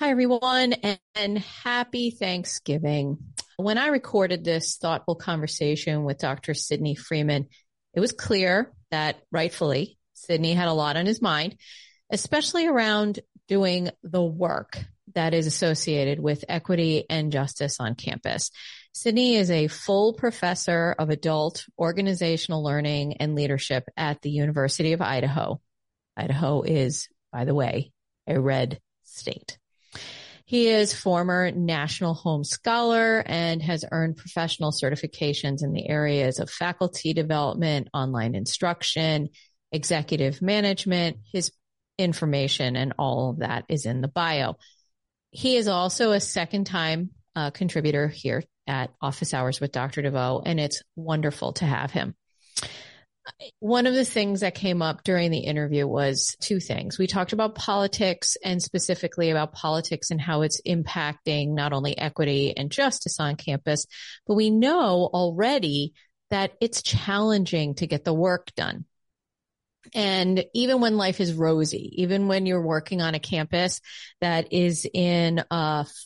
Hi, everyone, and happy Thanksgiving. When I recorded this thoughtful conversation with Dr. Sydney Freeman, it was clear that rightfully Sydney had a lot on his mind, especially around doing the work that is associated with equity and justice on campus. Sydney is a full professor of adult organizational learning and leadership at the University of Idaho. Idaho is, by the way, a red state. He is former National Holmes Scholar and has earned professional certifications in the areas of faculty development, online instruction, executive management. His information and all of that is in the bio. He is also a second time uh, contributor here at Office Hours with Dr. De Veau, and it's wonderful to have him one of the things that came up during the interview was two things. We talked about politics and specifically about politics and how it's impacting not only equity and justice on campus, but we know already that it's challenging to get the work done. And even when life is rosy, even when you're working on a campus that is in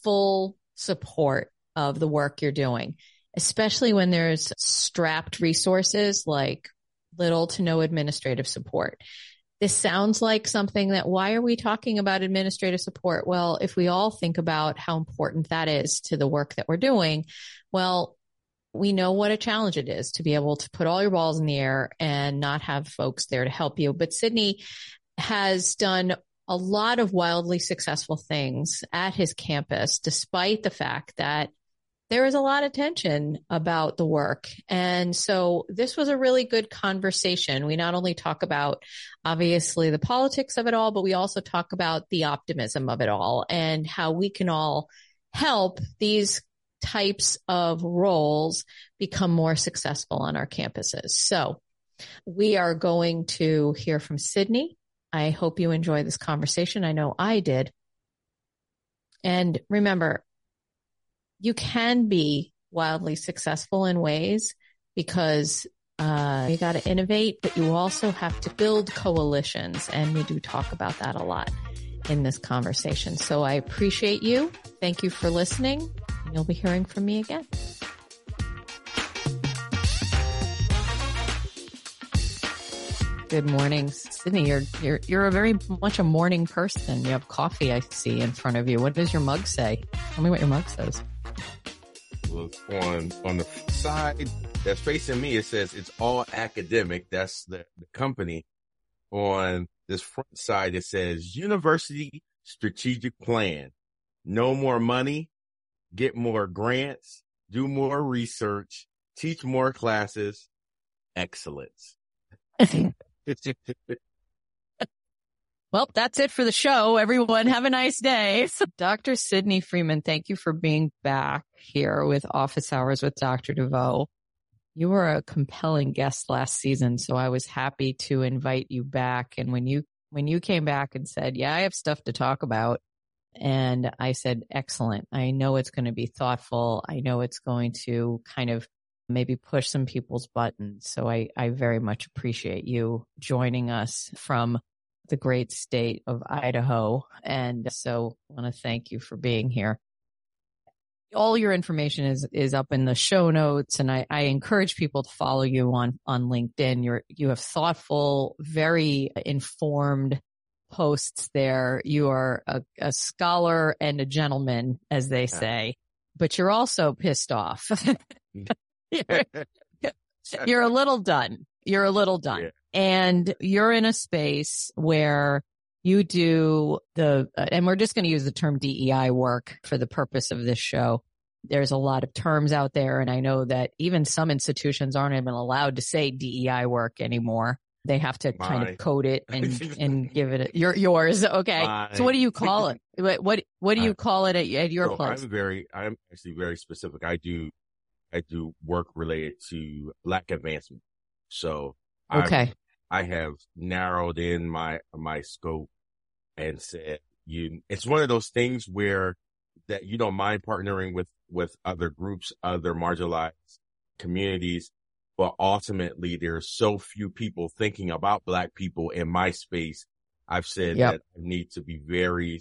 full support of the work you're doing, especially when there's strapped resources like little to no administrative support. This sounds like something that why are we talking about administrative support? Well, if we all think about how important that is to the work that we're doing, well, we know what a challenge it is to be able to put all your balls in the air and not have folks there to help you. But Sydney has done a lot of wildly successful things at his campus, despite the fact that there is a lot of tension about the work. And so this was a really good conversation. We not only talk about obviously the politics of it all, but we also talk about the optimism of it all and how we can all help these types of roles become more successful on our campuses. So we are going to hear from Sydney. I hope you enjoy this conversation. I know I did. And remember, you can be wildly successful in ways because uh, you got to innovate, but you also have to build coalitions. And we do talk about that a lot in this conversation. So I appreciate you. Thank you for listening. You'll be hearing from me again. Good morning, Sydney. You're you're you're a very much a morning person. You have coffee, I see, in front of you. What does your mug say? Tell me what your mug says on on the side that's facing me, it says it's all academic. That's the, the company. On this front side, it says University Strategic Plan. No more money, get more grants, do more research, teach more classes, excellence. Well, that's it for the show. Everyone have a nice day. Dr. Sydney Freeman, thank you for being back here with Office Hours with Dr. De Veau. You were a compelling guest last season, so I was happy to invite you back. And when you, when you came back and said, yeah, I have stuff to talk about. And I said, excellent. I know it's going to be thoughtful. I know it's going to kind of maybe push some people's buttons. So I, I very much appreciate you joining us from the great state of Idaho. And so I want to thank you for being here. All your information is, is up in the show notes and I, I encourage people to follow you on, on LinkedIn. You're, you have thoughtful, very informed posts there. You are a, a scholar and a gentleman, as they say, but you're also pissed off. Mm-hmm. you're, you're, a little done. You're a little done. Yeah and you're in a space where you do the, uh, and we're just going to use the term DEI work for the purpose of this show. There's a lot of terms out there. And I know that even some institutions aren't even allowed to say DEI work anymore. They have to Mine. kind of code it and, and give it a, your, yours. Okay. Mine. So what do you call it? What, what, what do you call it at, at your so place? I'm very, I'm actually very specific. I do, I do work related to black advancement. So Okay. I have narrowed in my, my scope and said, you, it's one of those things where that you don't mind partnering with, with other groups, other marginalized communities. But ultimately, there's so few people thinking about black people in my space. I've said yep. that I need to be very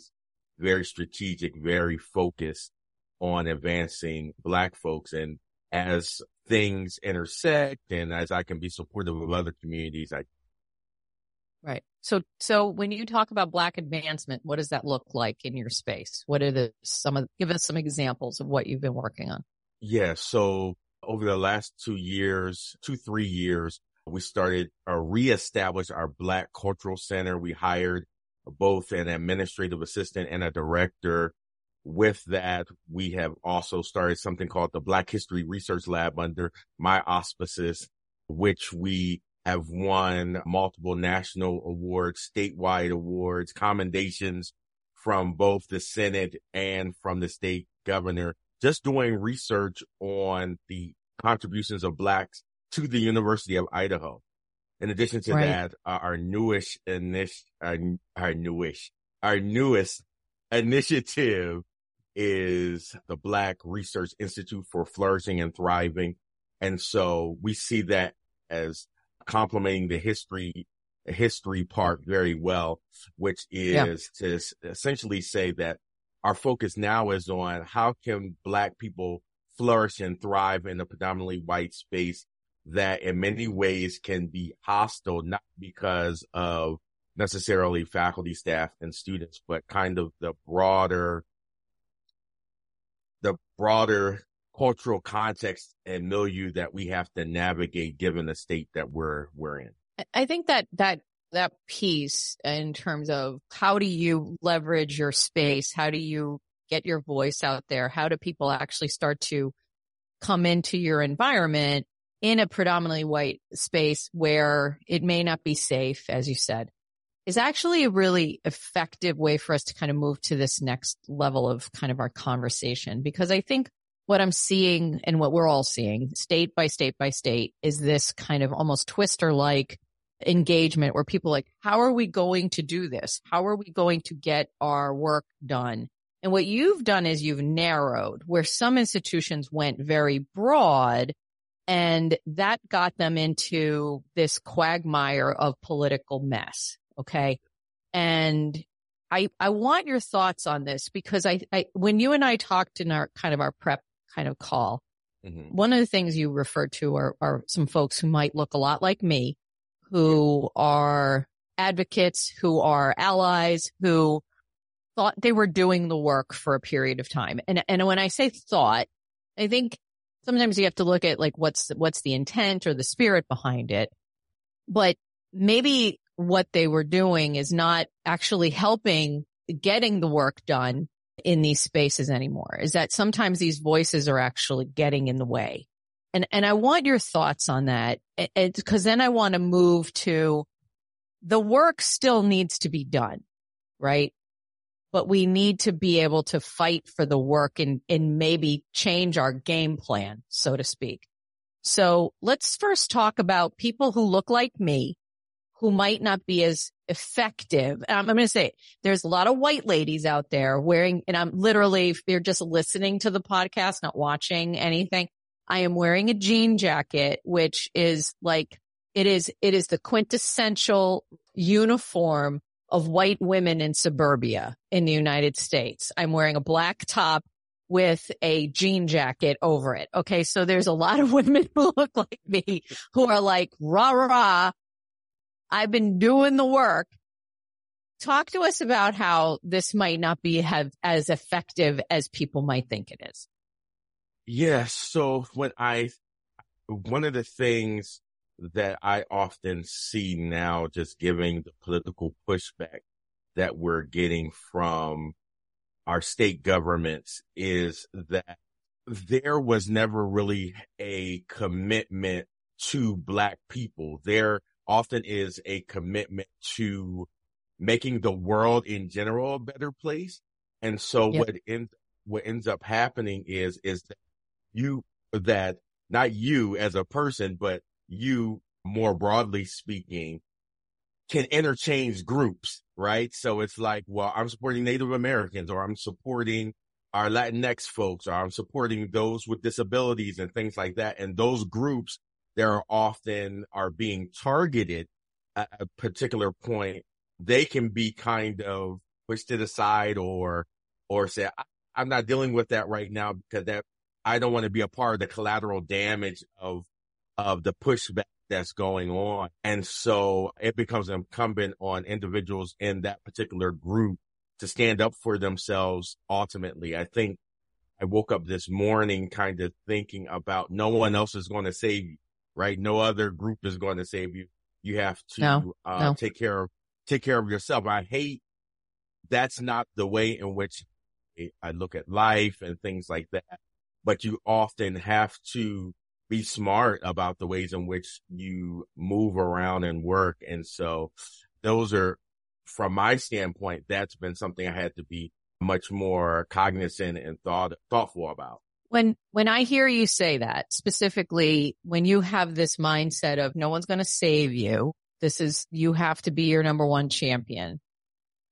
very strategic, very focused on advancing black folks. And as things intersect and as I can be supportive of other communities, I Right. So, so when you talk about black advancement, what does that look like in your space? What are the, some of, give us some examples of what you've been working on. Yeah. So over the last two years, two, three years, we started uh, or reestablished our Black Cultural Center. We hired both an administrative assistant and a director. With that, we have also started something called the Black History Research Lab under my auspices, which we have won multiple national awards, statewide awards, commendations from both the Senate and from the state governor, just doing research on the contributions of blacks to the University of Idaho. In addition to right. that, uh, our newish initiative, our, our newish, our newest initiative is the Black Research Institute for Flourishing and Thriving. And so we see that as complementing the history, history part very well, which is yeah. to essentially say that our focus now is on how can black people flourish and thrive in a predominantly white space that in many ways can be hostile, not because of necessarily faculty, staff and students, but kind of the broader, the broader cultural context and milieu that we have to navigate given the state that we're, we're in. I think that, that, that piece in terms of how do you leverage your space? How do you get your voice out there? How do people actually start to come into your environment in a predominantly white space where it may not be safe, as you said, is actually a really effective way for us to kind of move to this next level of kind of our conversation. Because I think what I'm seeing and what we're all seeing state by state by state is this kind of almost twister like engagement where people like, how are we going to do this? How are we going to get our work done? And what you've done is you've narrowed where some institutions went very broad and that got them into this quagmire of political mess. Okay. And I, I want your thoughts on this because I, I, when you and I talked in our kind of our prep kind of call, mm-hmm. one of the things you referred to are, are some folks who might look a lot like me, who are advocates, who are allies, who thought they were doing the work for a period of time. And, and when I say thought, I think sometimes you have to look at like what's what's the intent or the spirit behind it. But maybe what they were doing is not actually helping getting the work done in these spaces anymore. Is that sometimes these voices are actually getting in the way. And and I want your thoughts on that because then I want to move to the work still needs to be done, right? but we need to be able to fight for the work and, and maybe change our game plan, so to speak. So let's first talk about people who look like me, who might not be as effective. I'm, going to say there's a lot of white ladies out there wearing, and I'm literally, you're just listening to the podcast, not watching anything, I am wearing a jean jacket, which is like, it is, it is the quintessential uniform of white women in suburbia in the United States. I'm wearing a black top with a jean jacket over it. Okay. So there's a lot of women who look like me who are like, rah, rah, I've been doing the work. Talk to us about how this might not be have as effective as people might think it is. Yes. So when I, one of the things that I often see now, just giving the political pushback that we're getting from our state governments is that there was never really a commitment to black people. There often is a commitment to making the world in general a better place. And so yep. what ends, what ends up happening is, is that you, that not you as a person, but you more broadly speaking can interchange groups, right? So it's like, well, I'm supporting Native Americans or I'm supporting our Latinx folks or I'm supporting those with disabilities and things like that. And those groups that are often are being targeted at a particular point, they can be kind of pushed to the side or, or say, I'm not dealing with that right now because that I don't want to be a part of the collateral damage of, of the pushback that's going on. And so it becomes incumbent on individuals in that particular group to stand up for themselves ultimately. I think I woke up this morning kind of thinking about no one else is going to save you, right? No other group is going to save you. You have to no, uh, no. take care of, take care of yourself. I hate that's not the way in which I look at life and things like that. But you often have to be smart about the ways in which you move around and work. And so those are, from my standpoint, that's been something I had to be much more cognizant and thought, thoughtful about. When, when I hear you say that specifically, when you have this mindset of no one's going to save you, this is, you have to be your number one champion.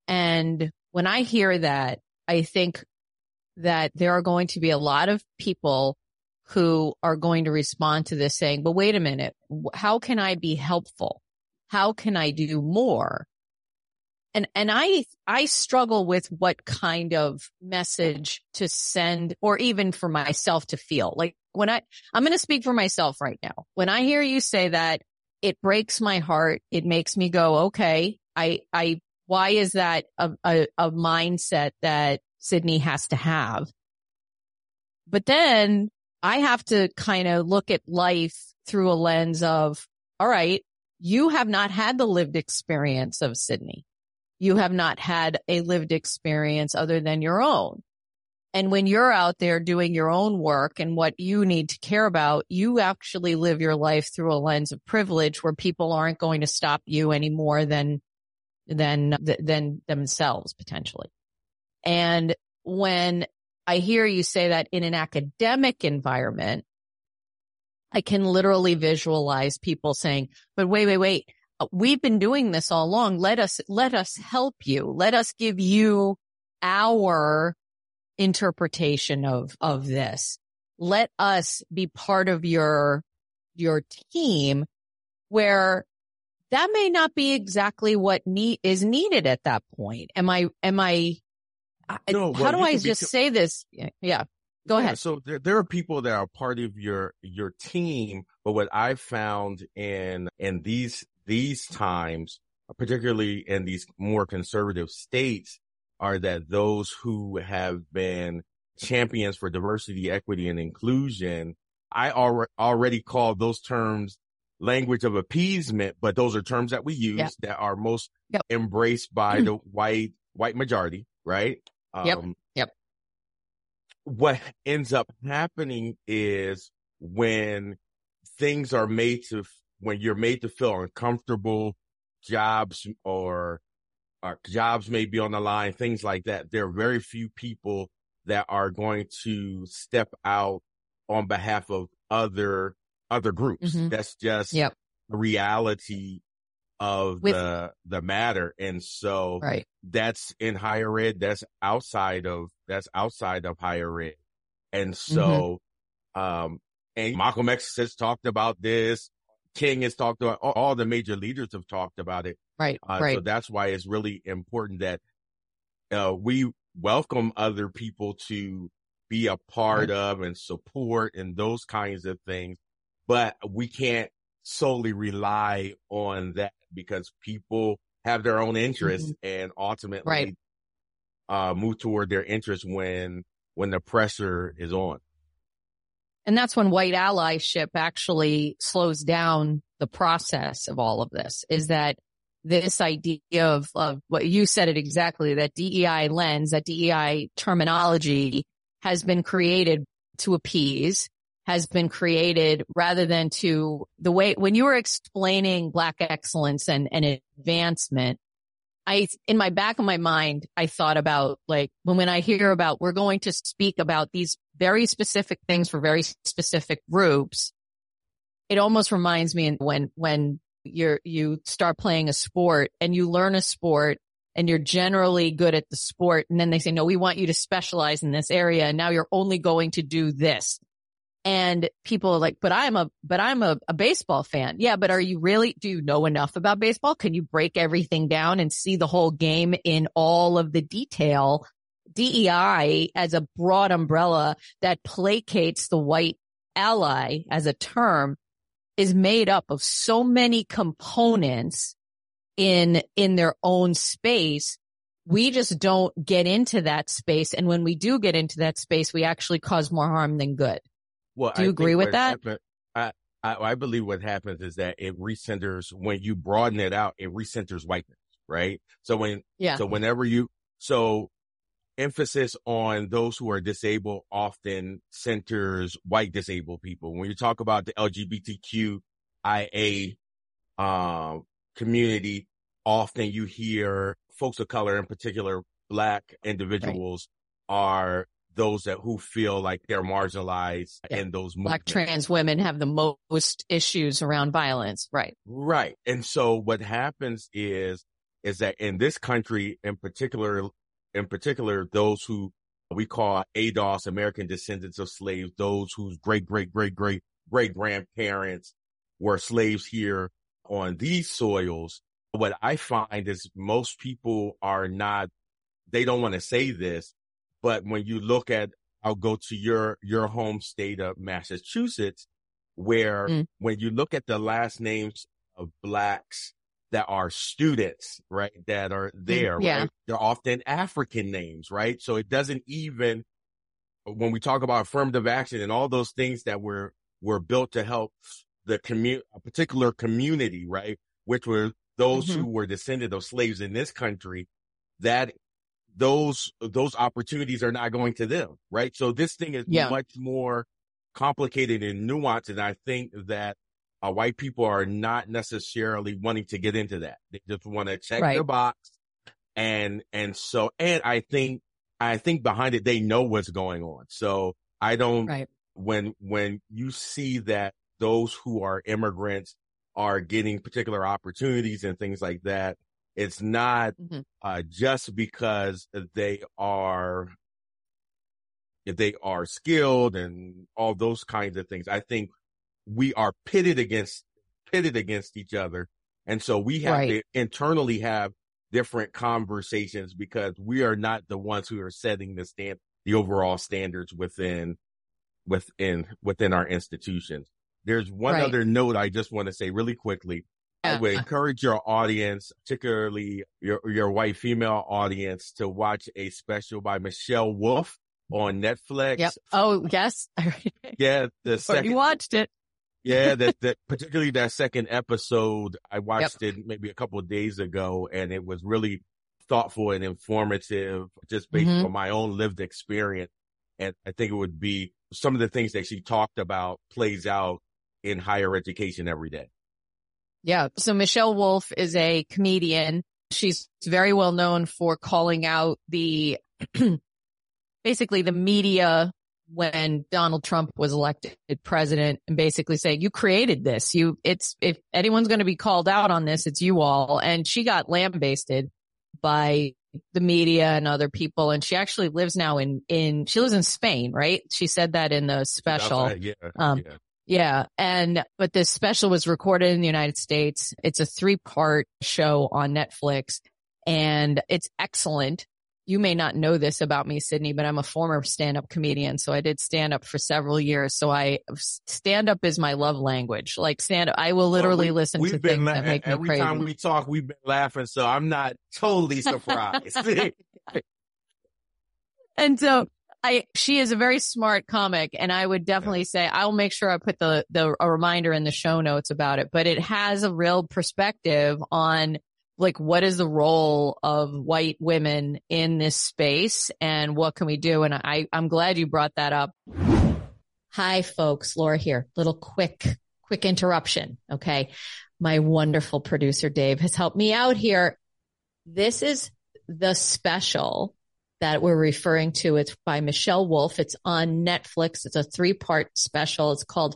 And when I hear that, I think that there are going to be a lot of people who are going to respond to this saying, but wait a minute, how can I be helpful? How can I do more? And, and I, I struggle with what kind of message to send or even for myself to feel like when I, I'm going to speak for myself right now. When I hear you say that, it breaks my heart. It makes me go, okay, I, I, why is that a, a, a mindset that Sydney has to have? But then I have to kind of look at life through a lens of, all right, you have not had the lived experience of Sydney you have not had a lived experience other than your own. And when you're out there doing your own work and what you need to care about, you actually live your life through a lens of privilege where people aren't going to stop you any more than, than, than themselves potentially. And when I hear you say that in an academic environment, I can literally visualize people saying, but wait, wait, wait we've been doing this all along. Let us, let us help you. Let us give you our interpretation of, of this. Let us be part of your, your team where that may not be exactly what need is needed at that point. Am I, am I, no, how well, do I just say this? Yeah. Go yeah, ahead. So there, there are people that are part of your, your team, but what I found in, in these these times, particularly in these more conservative states, are that those who have been champions for diversity, equity, and inclusion, I al- already call those terms language of appeasement, but those are terms that we use yep. that are most yep. embraced by mm. the white, white majority, right? Um, yep. Yep. What ends up happening is when things are made to when you're made to feel uncomfortable, jobs or, or jobs may be on the line, things like that. There are very few people that are going to step out on behalf of other other groups. Mm-hmm. That's just yep. the reality of With, the the matter. And so right. that's in higher ed, that's outside of that's outside of higher ed. And so mm-hmm. um and Malcolm X has talked about this. King has talked about all, all the major leaders have talked about it. Right. Uh, right. So that's why it's really important that uh, we welcome other people to be a part right. of and support and those kinds of things. But we can't solely rely on that because people have their own interests mm-hmm. and ultimately right. uh, move toward their interests when when the pressure is on. And that's when white allyship actually slows down the process of all of this is that this idea of, of what you said it exactly, that DEI lens, that DEI terminology has been created to appease, has been created rather than to the way, when you were explaining black excellence and, and advancement, I, in my back of my mind, I thought about like when, when I hear about we're going to speak about these very specific things for very specific groups. It almost reminds me when, when you're, you start playing a sport and you learn a sport and you're generally good at the sport. And then they say, no, we want you to specialize in this area. And now you're only going to do this. And people are like, but I'm a, but I'm a, a baseball fan. Yeah. But are you really, do you know enough about baseball? Can you break everything down and see the whole game in all of the detail? DEI as a broad umbrella that placates the white ally as a term is made up of so many components in, in their own space. We just don't get into that space. And when we do get into that space, we actually cause more harm than good. Well, do you I agree with that? Happened, I, I, I believe what happens is that it recenters when you broaden it out, it recenters whiteness, right? So when, yeah. so whenever you, so emphasis on those who are disabled often centers white disabled people. When you talk about the LGBTQIA um, community, often you hear folks of color, in particular black individuals, right. are those that who feel like they're marginalized yeah. in those black trans women have the most issues around violence right right and so what happens is is that in this country in particular in particular, those who we call ADOS, American descendants of slaves, those whose great, great, great, great, great grandparents were slaves here on these soils. What I find is most people are not, they don't want to say this, but when you look at, I'll go to your, your home state of Massachusetts, where mm. when you look at the last names of blacks that are students, right? That are mm, there, yeah. right? They're often African names, right? So it doesn't even, when we talk about affirmative action and all those things that were, were built to help the community, a particular community, right? Which were those mm-hmm. who were descended of slaves in this country, that those, those opportunities are not going to them, right? So this thing is yeah. much more complicated and nuanced. And I think that uh, white people are not necessarily wanting to get into that. They just want to check right. the box. And, and so, and I think, I think behind it, they know what's going on. So I don't, right. when, when you see that those who are immigrants are getting particular opportunities and things like that, it's not mm-hmm. uh, just because they are if they are skilled and all those kinds of things. I think we are pitted against pitted against each other. And so we have right. to internally have different conversations because we are not the ones who are setting the stand, the overall standards within, within, within our institutions. There's one right. other note I just want to say really quickly. I would encourage your audience, particularly your, your white female audience to watch a special by Michelle Wolf on Netflix. Yep. Oh, yes. yeah. The second, you watched it yeah, that, that particularly that second episode, I watched yep. it maybe a couple of days ago and it was really thoughtful and informative just based mm-hmm. on my own lived experience. And I think it would be some of the things that she talked about plays out in higher education every day. Yeah. So Michelle Wolf is a comedian. She's very well known for calling out the basically the media when Donald Trump was elected president and basically saying, you created this. You, it's, if anyone's going to be called out on this, it's you all. And she got lambasted by the media and other people. And she actually lives now in, in, she lives in Spain, right? She said that in the special. Yeah, um, yeah. Yeah. And, but this special was recorded in the United States. It's a three part show on Netflix and it's excellent you may not know this about me, Sydney, but I'm a former stand up comedian. So I did stand up for several years. So I stand up is my love language. Like stand up, I will literally well, we, listen to things la- that make me crazy. Every time we talk, we've been laughing. So I'm not totally surprised. and so I, she is a very smart comic and I would definitely say I'll make sure I put the, the, a reminder in the show notes about it, but it has a real perspective on like what is the role of white women in this space and what can we do? And I, I'm glad you brought that up. Hi folks, Laura here. Little quick, quick interruption. Okay. My wonderful producer Dave has helped me out here. This is the special that we're referring to. It's by Michelle Wolf. It's on Netflix. It's a three part special. It's called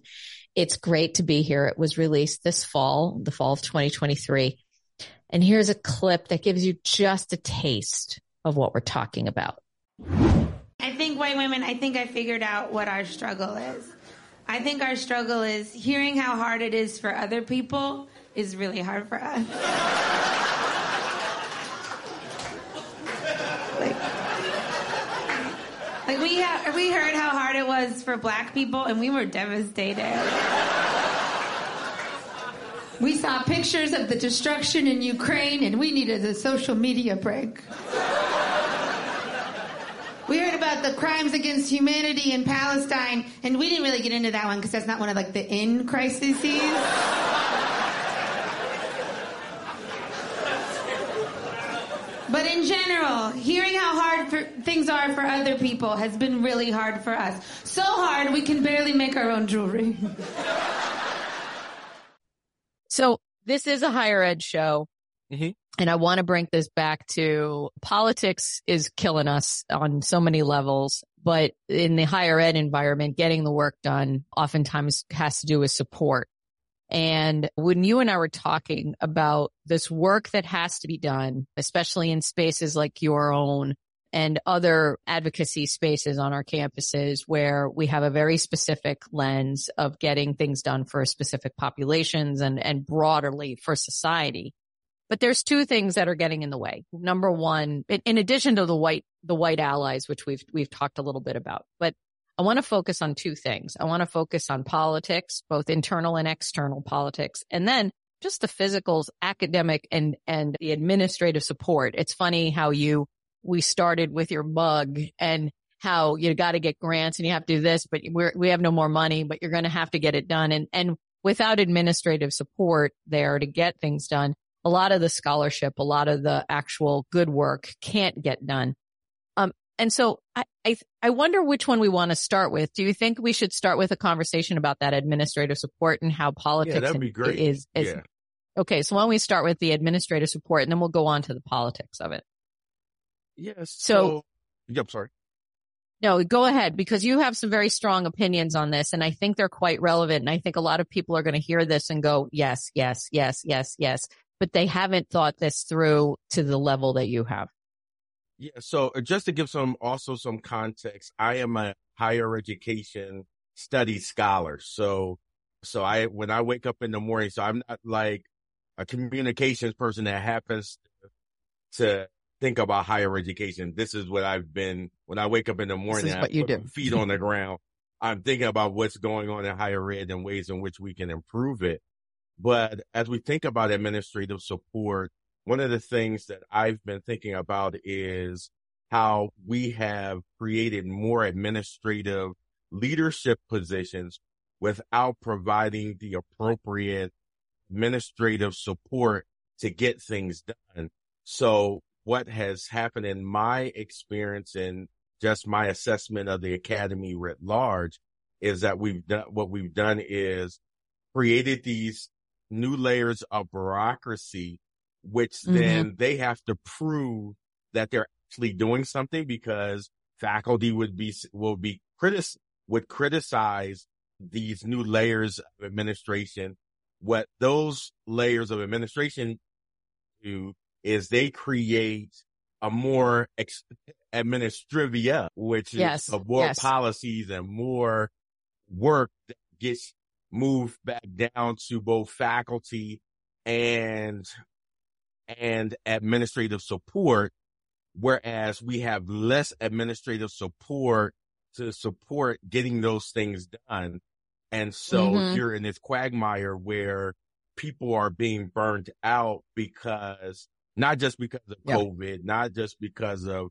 It's Great to Be Here. It was released this fall, the fall of 2023. And here's a clip that gives you just a taste of what we're talking about. I think white women, I think I figured out what our struggle is. I think our struggle is hearing how hard it is for other people is really hard for us. like we ha- we heard how hard it was for black people and we were devastated. We saw pictures of the destruction in Ukraine and we needed a social media break. We heard about the crimes against humanity in Palestine, and we didn't really get into that one because that's not one of like the in crises. But in general, hearing how hard for, things are for other people has been really hard for us. So hard we can barely make our own jewelry. so this is a higher ed show. Mm-hmm. And I want to bring this back to politics is killing us on so many levels, but in the higher ed environment, getting the work done oftentimes has to do with support. And when you and I were talking about this work that has to be done, especially in spaces like your own and other advocacy spaces on our campuses where we have a very specific lens of getting things done for specific populations and, and broadly for society. But there's two things that are getting in the way. Number one, in, in addition to the white, the white allies, which we've, we've talked a little bit about, but I want to focus on two things. I want to focus on politics, both internal and external politics, and then just the physicals, academic and, and the administrative support. It's funny how you, we started with your mug and how you got to get grants and you have to do this, but we're, we have no more money, but you're going to have to get it done. And, and without administrative support there to get things done, a lot of the scholarship, a lot of the actual good work can't get done. Um, and so I, I, I wonder which one we want to start with. Do you think we should start with a conversation about that administrative support and how politics yeah, that'd be great. is, is yeah. okay. So why don't we start with the administrative support and then we'll go on to the politics of it. Yes. So, so yep, sorry. No, go ahead because you have some very strong opinions on this and I think they're quite relevant. And I think a lot of people are going to hear this and go, yes, yes, yes, yes, yes but they haven't thought this through to the level that you have. Yeah. So uh, just to give some, also some context, I am a higher education study scholar. So, so I, when I wake up in the morning, so I'm not like a communications person that happens to think about higher education. This is what I've been, when I wake up in the morning, what you do. feet on the ground. I'm thinking about what's going on in higher ed and ways in which we can improve it. But as we think about administrative support, one of the things that I've been thinking about is how we have created more administrative leadership positions without providing the appropriate administrative support to get things done. So what has happened in my experience and just my assessment of the academy writ large is that we've done what we've done is created these new layers of bureaucracy, which mm-hmm. then they have to prove that they're actually doing something because faculty would be, will be critic, would criticize these new layers of administration. What those layers of administration do is they create a more ex- administrivia, which yes. is more yes. policies and more work that gets moved back down to both faculty and and administrative support, whereas we have less administrative support to support getting those things done. And so mm-hmm. you're in this quagmire where people are being burned out because not just because of. COVID, not just because of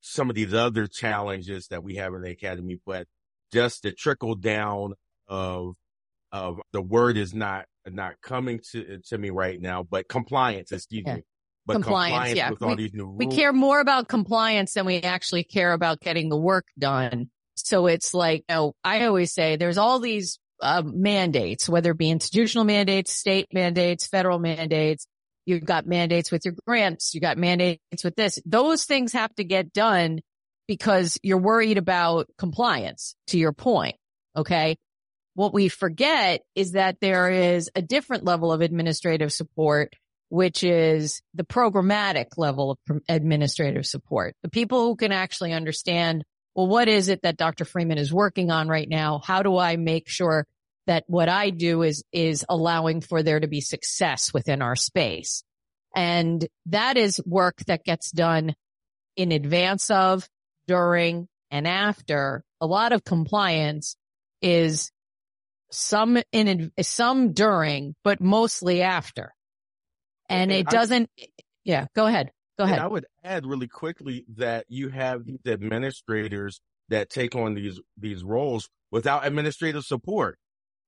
some of these other challenges that we have in the academy, but just the trickle down of of the word is not not coming to to me right now, but compliance, excuse yeah. me. But compliance, compliance yeah. with all we, these new rules. We care more about compliance than we actually care about getting the work done. So it's like, you know, I always say there's all these uh, mandates, whether it be institutional mandates, state mandates, federal mandates. You've got mandates with your grants. You got mandates with this. Those things have to get done because you're worried about compliance to your point. Okay. What we forget is that there is a different level of administrative support, which is the programmatic level of administrative support. The people who can actually understand well, what is it that Dr. Freeman is working on right now? How do I make sure that what I do is, is allowing for there to be success within our space? And that is work that gets done in advance of, during, and after. A lot of compliance is some in, some during, but mostly after. And it doesn't, yeah, go ahead. Go ahead. I would add really quickly that you have these administrators that take on these, these roles without administrative support.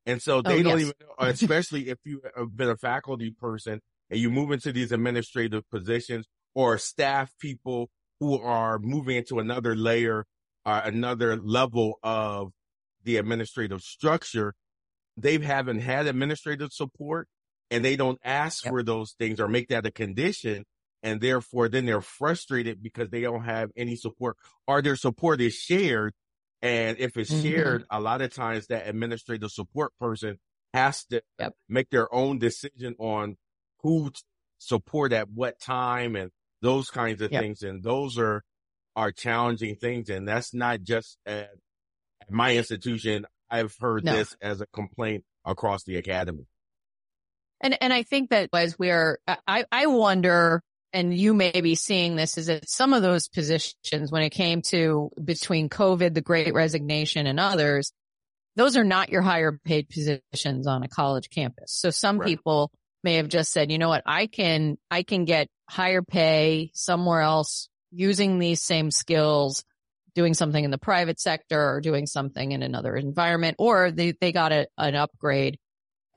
And so they oh, don't yes. even, especially if you have been a faculty person and you move into these administrative positions or staff people who are moving into another layer, uh, another level of the administrative structure, they haven't had administrative support and they don't ask yep. for those things or make that a condition and therefore then they're frustrated because they don't have any support or their support is shared. And if it's mm-hmm. shared, a lot of times that administrative support person has to yep. make their own decision on who support at what time and those kinds of yep. things. And those are, are challenging things. And that's not just at, at my institution. I've heard no. this as a complaint across the academy. And, and I think that as we're, I, I wonder and you may be seeing this is that some of those positions when it came to between COVID, the great resignation and others, those are not your higher paid positions on a college campus. So some right. people may have just said, you know what, I can, I can get higher pay somewhere else using these same skills, doing something in the private sector or doing something in another environment, or they, they got a, an upgrade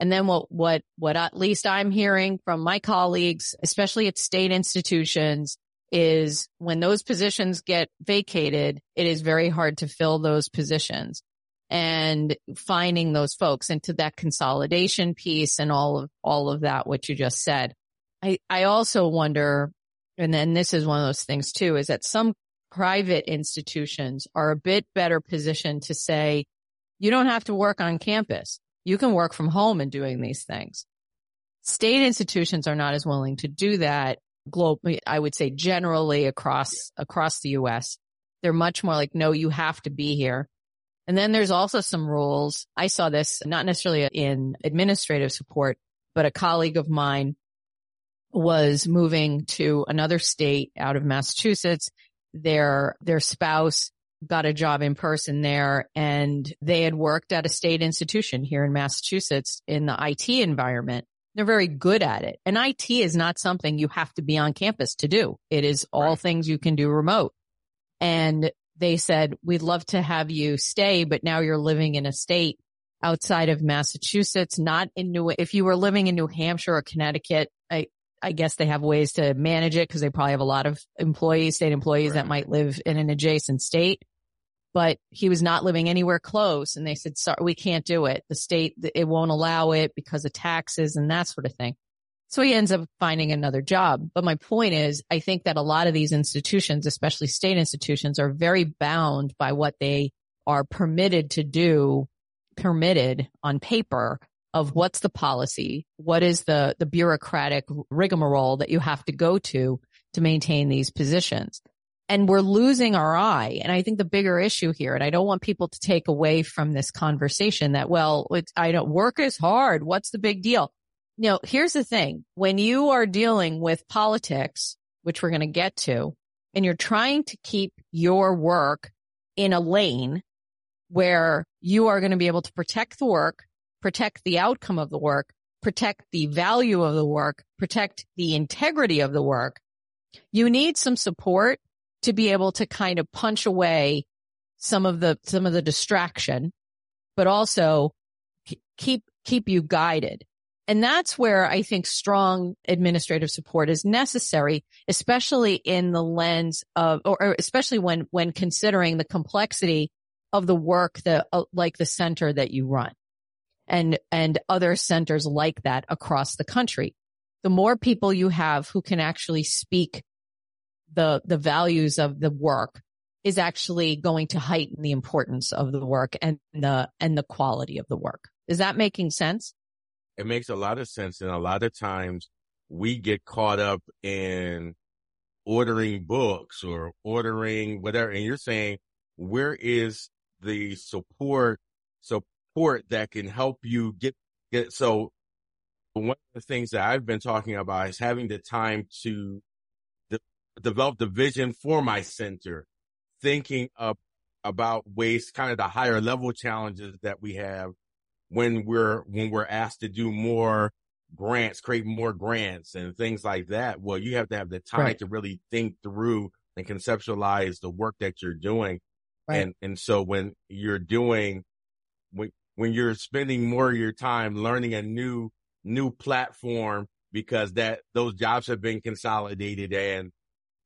and then what, what, what at least I'm hearing from my colleagues, especially at state institutions, is when those positions get vacated, it is very hard to fill those positions and finding those folks into that consolidation piece and all of, all of that, what you just said. I, I also wonder, and then this is one of those things too, is that some private institutions are a bit better positioned to say, you don't have to work on campus. You can work from home and doing these things. State institutions are not as willing to do that globally. I would say generally across, across the U.S. They're much more like, no, you have to be here. And then there's also some rules. I saw this not necessarily in administrative support, but a colleague of mine was moving to another state out of Massachusetts. Their, their spouse got a job in person there and they had worked at a state institution here in Massachusetts in the IT environment. They're very good at it. And IT is not something you have to be on campus to do. It is all right. things you can do remote. And they said, we'd love to have you stay, but now you're living in a state outside of Massachusetts, not in New, if you were living in New Hampshire or Connecticut, I, I guess they have ways to manage it because they probably have a lot of employees, state employees right. that might live in an adjacent state but he was not living anywhere close. And they said, sorry, we can't do it. The state, it won't allow it because of taxes and that sort of thing. So he ends up finding another job. But my point is, I think that a lot of these institutions, especially state institutions, are very bound by what they are permitted to do, permitted on paper of what's the policy, what is the, the bureaucratic rigmarole that you have to go to to maintain these positions and we're losing our eye. And I think the bigger issue here, and I don't want people to take away from this conversation that, well, I don't work is hard. What's the big deal? You know, here's the thing. When you are dealing with politics, which we're going to get to, and you're trying to keep your work in a lane where you are going to be able to protect the work, protect the outcome of the work, protect the value of the work, protect the integrity of the work, you need some support to be able to kind of punch away some of the, some of the distraction, but also keep, keep you guided. And that's where I think strong administrative support is necessary, especially in the lens of, or, especially when, when considering the complexity of the work that, uh, like the center that you run and, and other centers like that across the country. The more people you have who can actually speak the, the values of the work is actually going to heighten the importance of the work and the, and the quality of the work. Is that making sense? It makes a lot of sense. And a lot of times we get caught up in ordering books or ordering whatever. And you're saying where is the support, support that can help you get, get, so one of the things that I've been talking about is having the time to de- develop the vision for my center, thinking of, about ways, kind of the higher level challenges that we have when we're, when we're asked to do more grants, create more grants and things like that. Well, you have to have the time right. to really think through and conceptualize the work that you're doing. Right. And, and so when you're doing, when, when you're spending more of your time learning a new, new platform because that those jobs have been consolidated and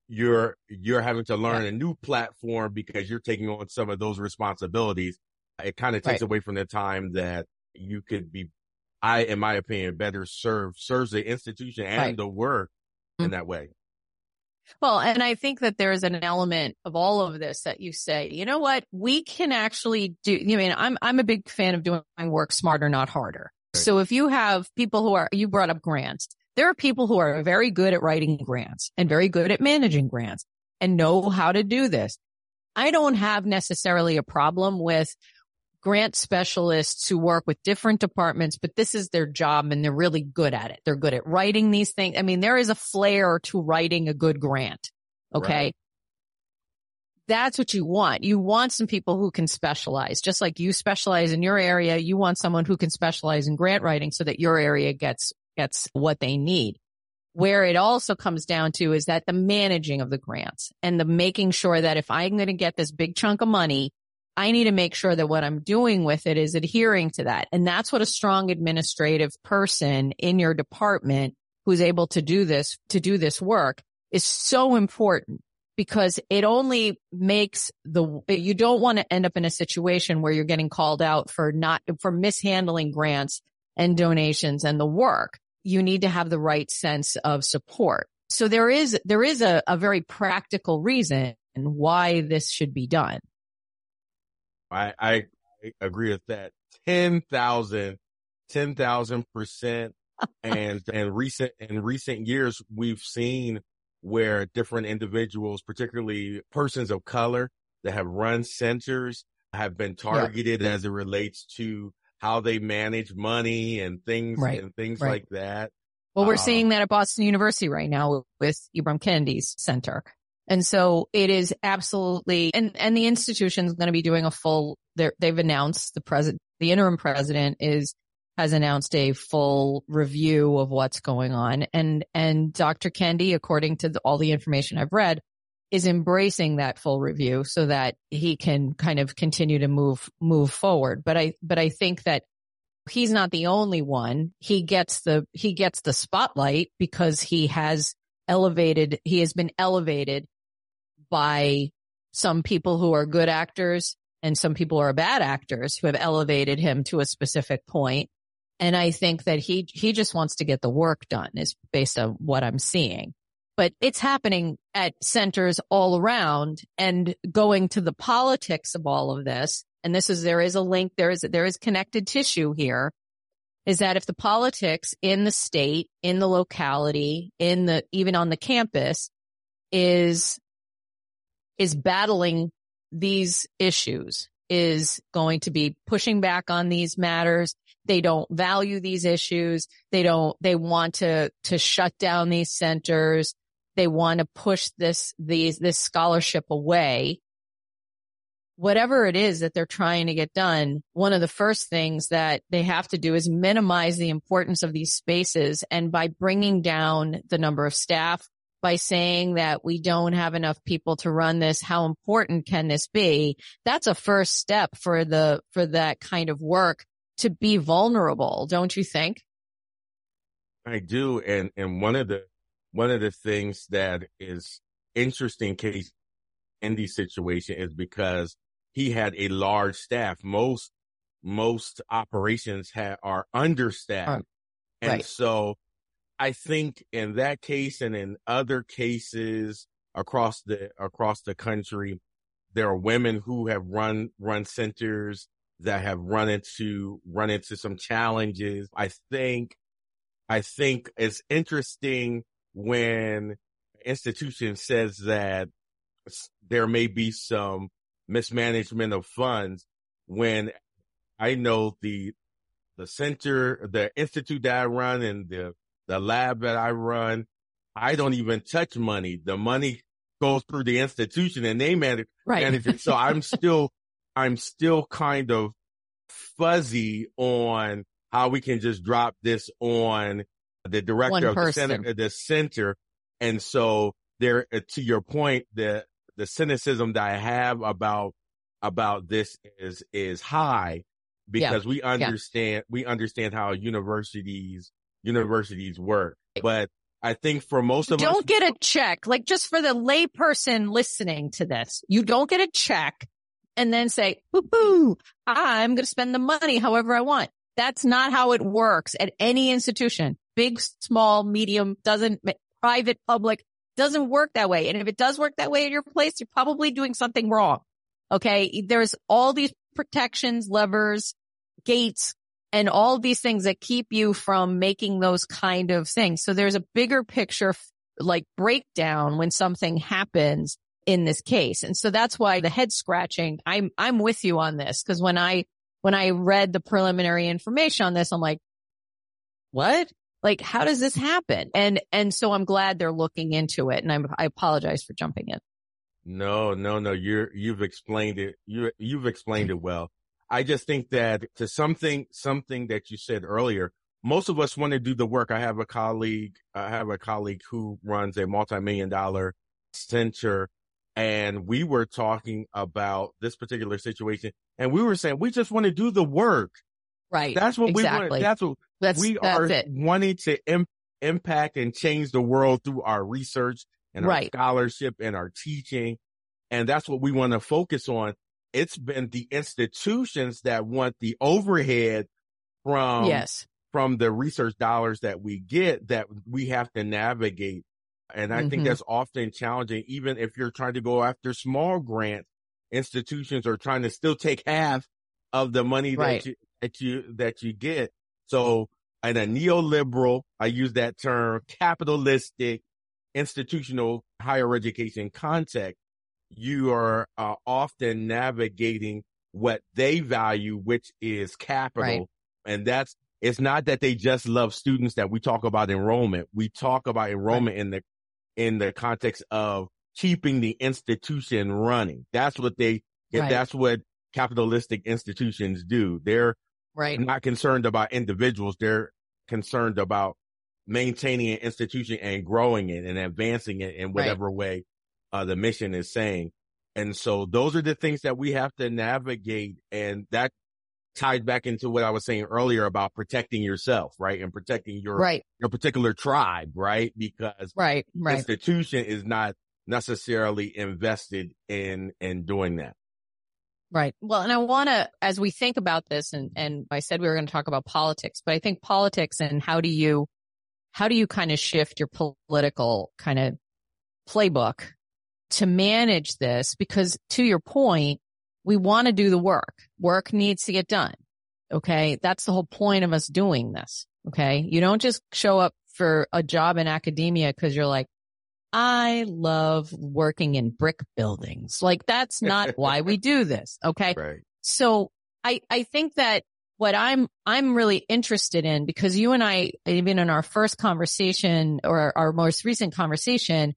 you're, you're having to learn a new platform because you're taking on some of those responsibilities. It kind of takes right. away from the time that you could be I, in my opinion, better serve serves the institution and right. the work mm-hmm. in that way. Well, and I think that there is an element of all of this that you say, you know what, we can actually do. You I mean I'm I'm a big fan of doing my work smarter, not harder. Right. So if you have people who are, you brought up grants. There are people who are very good at writing grants and very good at managing grants and know how to do this. I don't have necessarily a problem with grant specialists who work with different departments, but this is their job and they're really good at it. They're good at writing these things. I mean, there is a flair to writing a good grant. Okay. Right. That's what you want. You want some people who can specialize, just like you specialize in your area. You want someone who can specialize in grant writing so that your area gets, gets what they need. Where it also comes down to is that the managing of the grants and the making sure that if I'm going to get this big chunk of money, I need to make sure that what I'm doing with it is adhering to that. And that's what a strong administrative person in your department who's able to do this, to do this work is so important because it only makes the, you don't want to end up in a situation where you're getting called out for not, for mishandling grants and donations and the work. You need to have the right sense of support. So there is, there is a, a very practical reason why this should be done. I, I agree with that. 10,000, 10,000 percent. and, and recent, in recent years, we've seen where different individuals, particularly persons of color that have run centers have been targeted yeah. as it relates to how they manage money and things right. and things right. like that. Well, we're um, seeing that at Boston University right now with Ibram Kendi's center. And so it is absolutely, and, and the institution is going to be doing a full, they've announced the president, the interim president is, has announced a full review of what's going on. And, and Dr. Kendi, according to the, all the information I've read, is embracing that full review so that he can kind of continue to move, move forward. But I, but I think that he's not the only one. He gets the, he gets the spotlight because he has elevated, he has been elevated by some people who are good actors and some people are bad actors who have elevated him to a specific point. And I think that he, he just wants to get the work done is based on what I'm seeing. But it's happening at centers all around and going to the politics of all of this. And this is, there is a link, there is, there is connected tissue here is that if the politics in the state, in the locality, in the, even on the campus is is battling these issues, is going to be pushing back on these matters. They don't value these issues. They don't, they want to, to shut down these centers. They want to push this, these, this scholarship away. Whatever it is that they're trying to get done, one of the first things that they have to do is minimize the importance of these spaces. And by bringing down the number of staff, by saying that we don't have enough people to run this. How important can this be? That's a first step for the, for that kind of work to be vulnerable, don't you think? I do. And, and one of the, one of the things that is interesting case in the situation is because he had a large staff. Most, most operations have, are understaffed. And right. so I think in that case and in other cases across the across the country, there are women who have run run centers that have run into run into some challenges. I think I think it's interesting when institution says that there may be some mismanagement of funds when I know the, the center, the institute that I run and the, the lab that I run, I don't even touch money. The money goes through the institution and they manage, right. manage it. So I'm still, I'm still kind of fuzzy on how we can just drop this on the director One of the center, the center. And so there, uh, to your point, the, the cynicism that I have about, about this is, is high because we understand, we understand how universities, universities work. But I think for most of us, don't get a check. Like just for the layperson listening to this, you don't get a check and then say, boo boo, I'm going to spend the money however I want. That's not how it works at any institution. Big, small, medium, doesn't, private, public, doesn't work that way. And if it does work that way at your place, you're probably doing something wrong. Okay. There's all these protections, levers, gates, and all these things that keep you from making those kind of things. So there's a bigger picture, like breakdown when something happens in this case. And so that's why the head scratching, I'm, I'm with you on this. Cause when I, when I read the preliminary information on this, I'm like, what? Like, how does this happen? And, and so I'm glad they're looking into it. And I'm, I apologize for jumping in. No, no, no. You're, you've explained it. You, you've explained it well. I just think that to something, something that you said earlier, most of us want to do the work. I have a colleague, I have a colleague who runs a multi-million dollar center and we were talking about this particular situation and we were saying, we just want to do the work. Right. That's what exactly. we want. That's what that's, we that's are it. wanting to Im- impact and change the world through our research and our scholarship and our teaching. And that's what we want to focus on. It's been the institutions that want the overhead from, yes. from the research dollars that we get that we have to navigate. And I think Mhm. that's often challenging, even if you're trying to go after small grants, institutions are trying to still take half of the money Right. that you, that you, that you get. So in a neoliberal, I use that term, capitalistic, institutional higher education context, you are uh, often navigating what they value, which is capital. Right. And that's, it's not that they just love students that we talk about enrollment. We talk about enrollment in the, in the context of keeping the institution running. That's what they, Right. that's what capitalistic institutions do. They're Right. not concerned about individuals. They're concerned about maintaining an institution and growing it and advancing it in whatever way uh, the mission is saying. And so those are the things that we have to navigate. And that tied back into what I was saying earlier about protecting yourself, right? And protecting your, Right. your particular tribe, right? Because Right. the Right. institution is not necessarily invested in, in doing that. Right. Well, and I want to, as we think about this, and, and I said we were going to talk about politics, but I think politics and how do you, how do you kind of shift your political kind of playbook to manage this? Because to your point, we want to do the work. Work needs to get done. Okay. That's the whole point of us doing this. Okay. You don't just show up for a job in academia because you're like, I love working in brick buildings. Like that's not why we do this. Okay. Right. So I, I think that what I'm, I'm really interested in because you and I, even in our first conversation or our most recent conversation,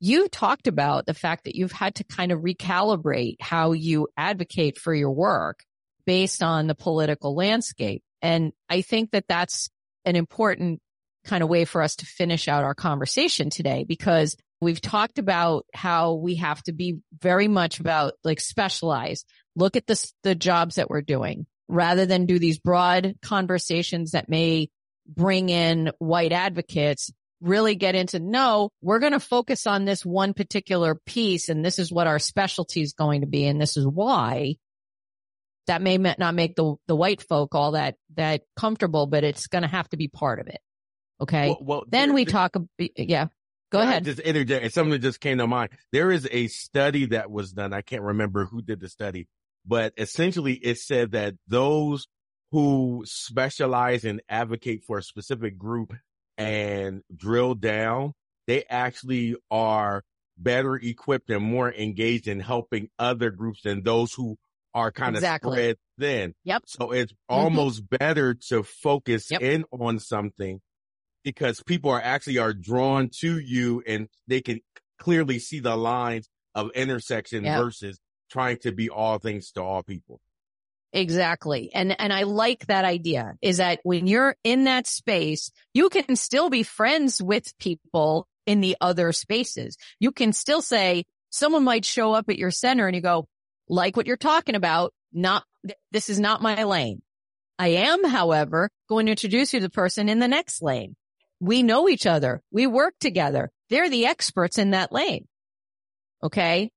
you talked about the fact that you've had to kind of recalibrate how you advocate for your work based on the political landscape. And I think that that's an important kind of way for us to finish out our conversation today because we've talked about how we have to be very much about like specialized. Look at the, the jobs that we're doing rather than do these broad conversations that may bring in white advocates really get into no, we're going to focus on this one particular piece and this is what our specialty is going to be. And this is why that may not make the, the white folk all that, that comfortable, but it's going to have to be part of it. Okay. Well, well, then there- we there- talk, yeah, go I ahead. Just interject. Something that just came to mind. There is a study that was done. I can't remember who did the study, but essentially it said that those who specialize and advocate for a specific group and drill down, they actually are better equipped and more engaged in helping other groups than those who are kind Exactly. of spread thin. Yep. So it's mm-hmm. almost better to focus Yep. in on something because people are actually are drawn to you and they can clearly see the lines of intersection Yep. versus trying to be all things to all people. Exactly. And, and I like that idea is that when you're in that space, you can still be friends with people in the other spaces. You can still say someone might show up at your center and you go, like what you're talking about, not, this is not my lane. I am, however, going to introduce you to the person in the next lane. We know each other. We work together. They're the experts in that lane. Okay.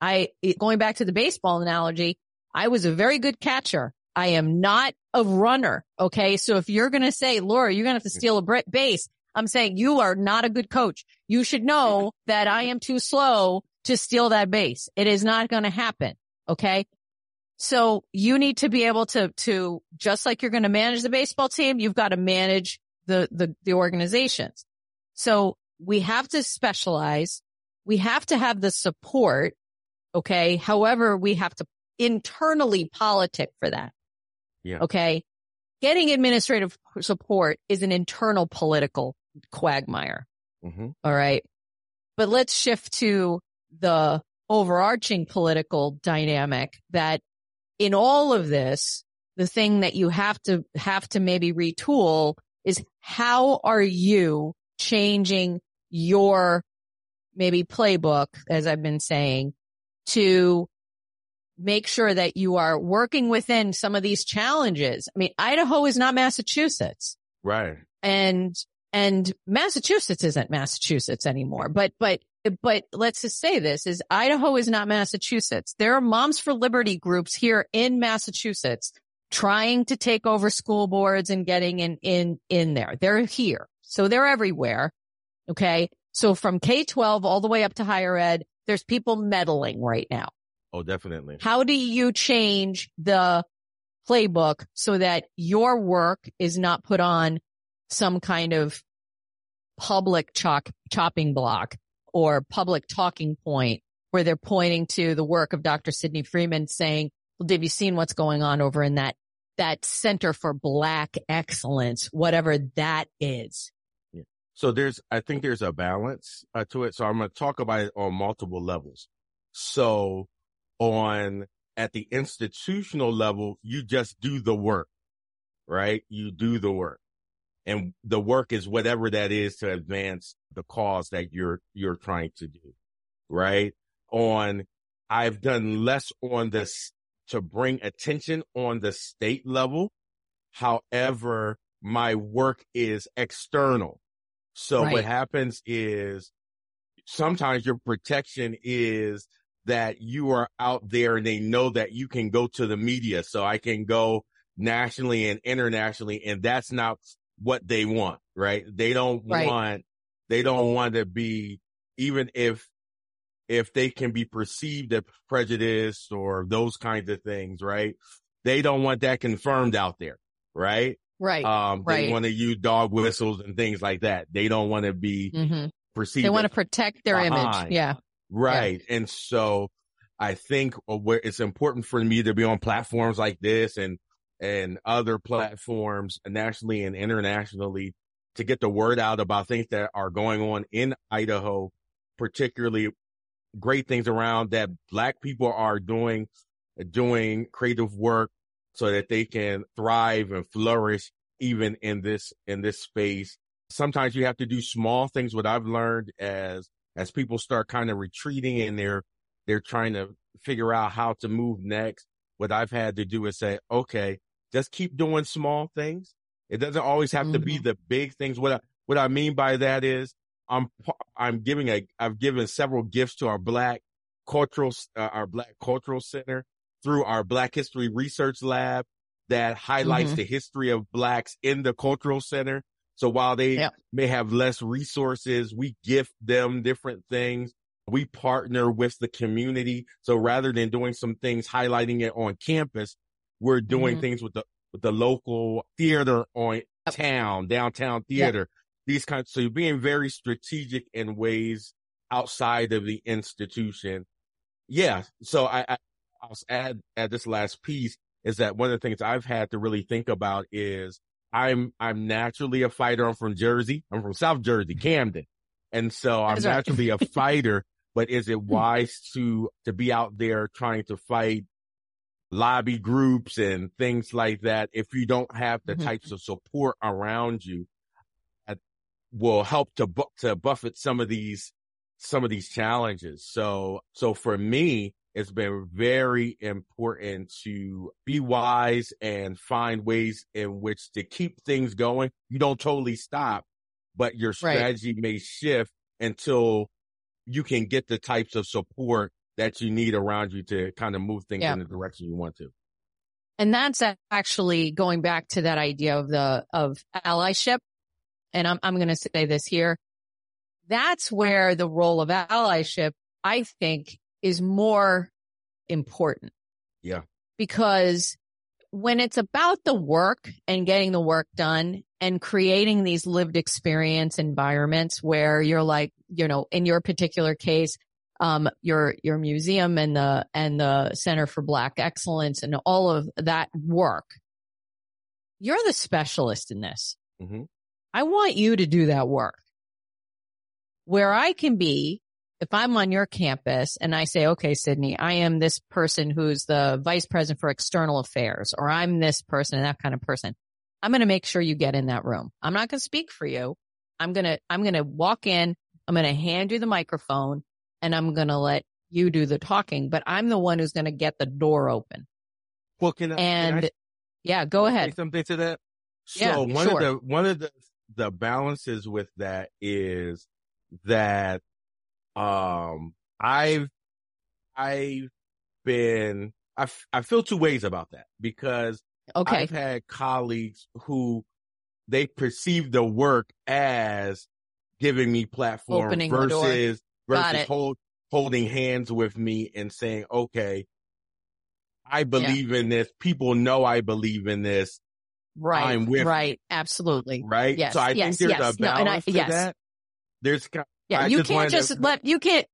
I, going back to the baseball analogy, I was a very good catcher. I am not a runner. Okay. So if you're going to say, Laura, you're going to have to steal a base, I'm saying you are not a good coach. You should know that I am too slow to steal that base. It is not going to happen. Okay. So you need to be able to, to just like you're going to manage the baseball team, you've got to manage the, the, the organizations. So we have to specialize. We have to have the support. Okay. However, we have to internally politic for that. Yeah. Okay. Getting administrative support is an internal political quagmire. hmm All right. But let's shift to the overarching political dynamic that in all of this, the thing that you have to have to maybe retool is how are you changing your maybe playbook, as I've been saying, to make sure that you are working within some of these challenges. I mean, Idaho is not Massachusetts Right. and and Massachusetts isn't Massachusetts anymore. But but but let's just say this is Idaho is not Massachusetts. There are Moms for Liberty groups here in Massachusetts trying to take over school boards and getting in in in there. They're here. So they're everywhere. Okay? So from K-12 all the way up to higher ed, there's people meddling right now. Oh, definitely. How do you change the playbook so that your work is not put on some kind of public chalk, chopping block or public talking point where they're pointing to the work of Dr. Sydney Freeman saying, well, have you seen what's going on over in that, that center for black excellence, whatever that is? So there's, I think there's a balance uh, to it. So I'm going to talk about it on multiple levels. So on at the institutional level, you just do the work, right? You do the work and the work is whatever that is to advance the cause that you're, you're trying to do, right? On, I've done less on this to bring attention on the state level. However, my work is external. So Right. what happens is sometimes your protection is that you are out there and they know that you can go to the media. So I can go nationally and internationally and that's not what they want, right? They don't Right. want, they don't want to be, even if, if they can be perceived as prejudiced or those kinds of things, right? They don't want that confirmed out there, right? Right. Um, they right. want to use dog whistles and things like that. They don't want to be hmm perceived. They want to protect their image. Yeah. Right. And so I think uh, where it's important for me to be on platforms like this and, and other platforms nationally and internationally to get the word out about things that are going on in Idaho, particularly great things around that black people are doing, doing creative work so that they can thrive and flourish even in this, in this space. Sometimes you have to do small things. What I've learned as, as people start kind of retreating and they're, they're trying to figure out how to move next. What I've had to do is say, okay, just keep doing small things. It doesn't always have to be the big things. What I, what I mean by that is I'm, I'm giving a, I've given several gifts to our black cultural, uh, our black cultural center through our black history research lab that highlights Mhm. the history of blacks in the cultural center. So while they Yep. may have less resources, we gift them different things. We partner with the community. So rather than doing some things highlighting it on campus, we're doing Mhm. things with the, with the local theater on town, downtown theater, these kinds. So you're being very strategic in ways outside of the institution. Yeah. So I, I I'll add add this last piece is that one of the things I've had to really think about is I'm I'm naturally a fighter. I'm from Jersey. I'm from South Jersey, Camden, and so I'm naturally a fighter. But is it wise to to be out there trying to fight lobby groups and things like that if you don't have the mm-hmm. types of support around you that will help to bu- to buffet some of these some of these challenges. So so for me, it's been very important to be wise and find ways in which to keep things going. You don't totally stop, but your strategy right. may shift until you can get the types of support that you need around you to kind of move things yeah. in the direction you want to. And that's actually going back to that idea of the, of allyship. And I'm, I'm going to say this here. That's where the role of allyship, I think, is more important. Yeah. Because when it's about the work and getting the work done and creating these lived experience environments where you're like, you know, in your particular case, um, your, your museum and the, and the Center for Black Excellence and all of that work. You're the specialist in this. Mm-hmm. I want you to do that work. Where I can be, if I'm on your campus and I say, okay, Sydney, I am this person who's the vice president for external affairs, or I'm this person, and that kind of person. I'm going to make sure you get in that room. I'm not going to speak for you. I'm going to, I'm going to walk in. I'm going to hand you the microphone and I'm going to let you do the talking, but I'm the one who's going to get the door open. Well, can I, and can I, yeah, go ahead. something to that. So yeah, one sure. of the, one of the, the balances with that is that, um, I've, I've been, I, I feel two ways about that because okay. I've had colleagues who they perceive the work as giving me platform Opening versus versus hold, holding hands with me and saying, okay, I believe yeah. in this. People know I believe in this. Right. I'm with right. You. Absolutely. Right. Yes. So I yes, think there's yes. a balance no, I, to yes. that. There's, yeah, I you just can't just to... let, you can't,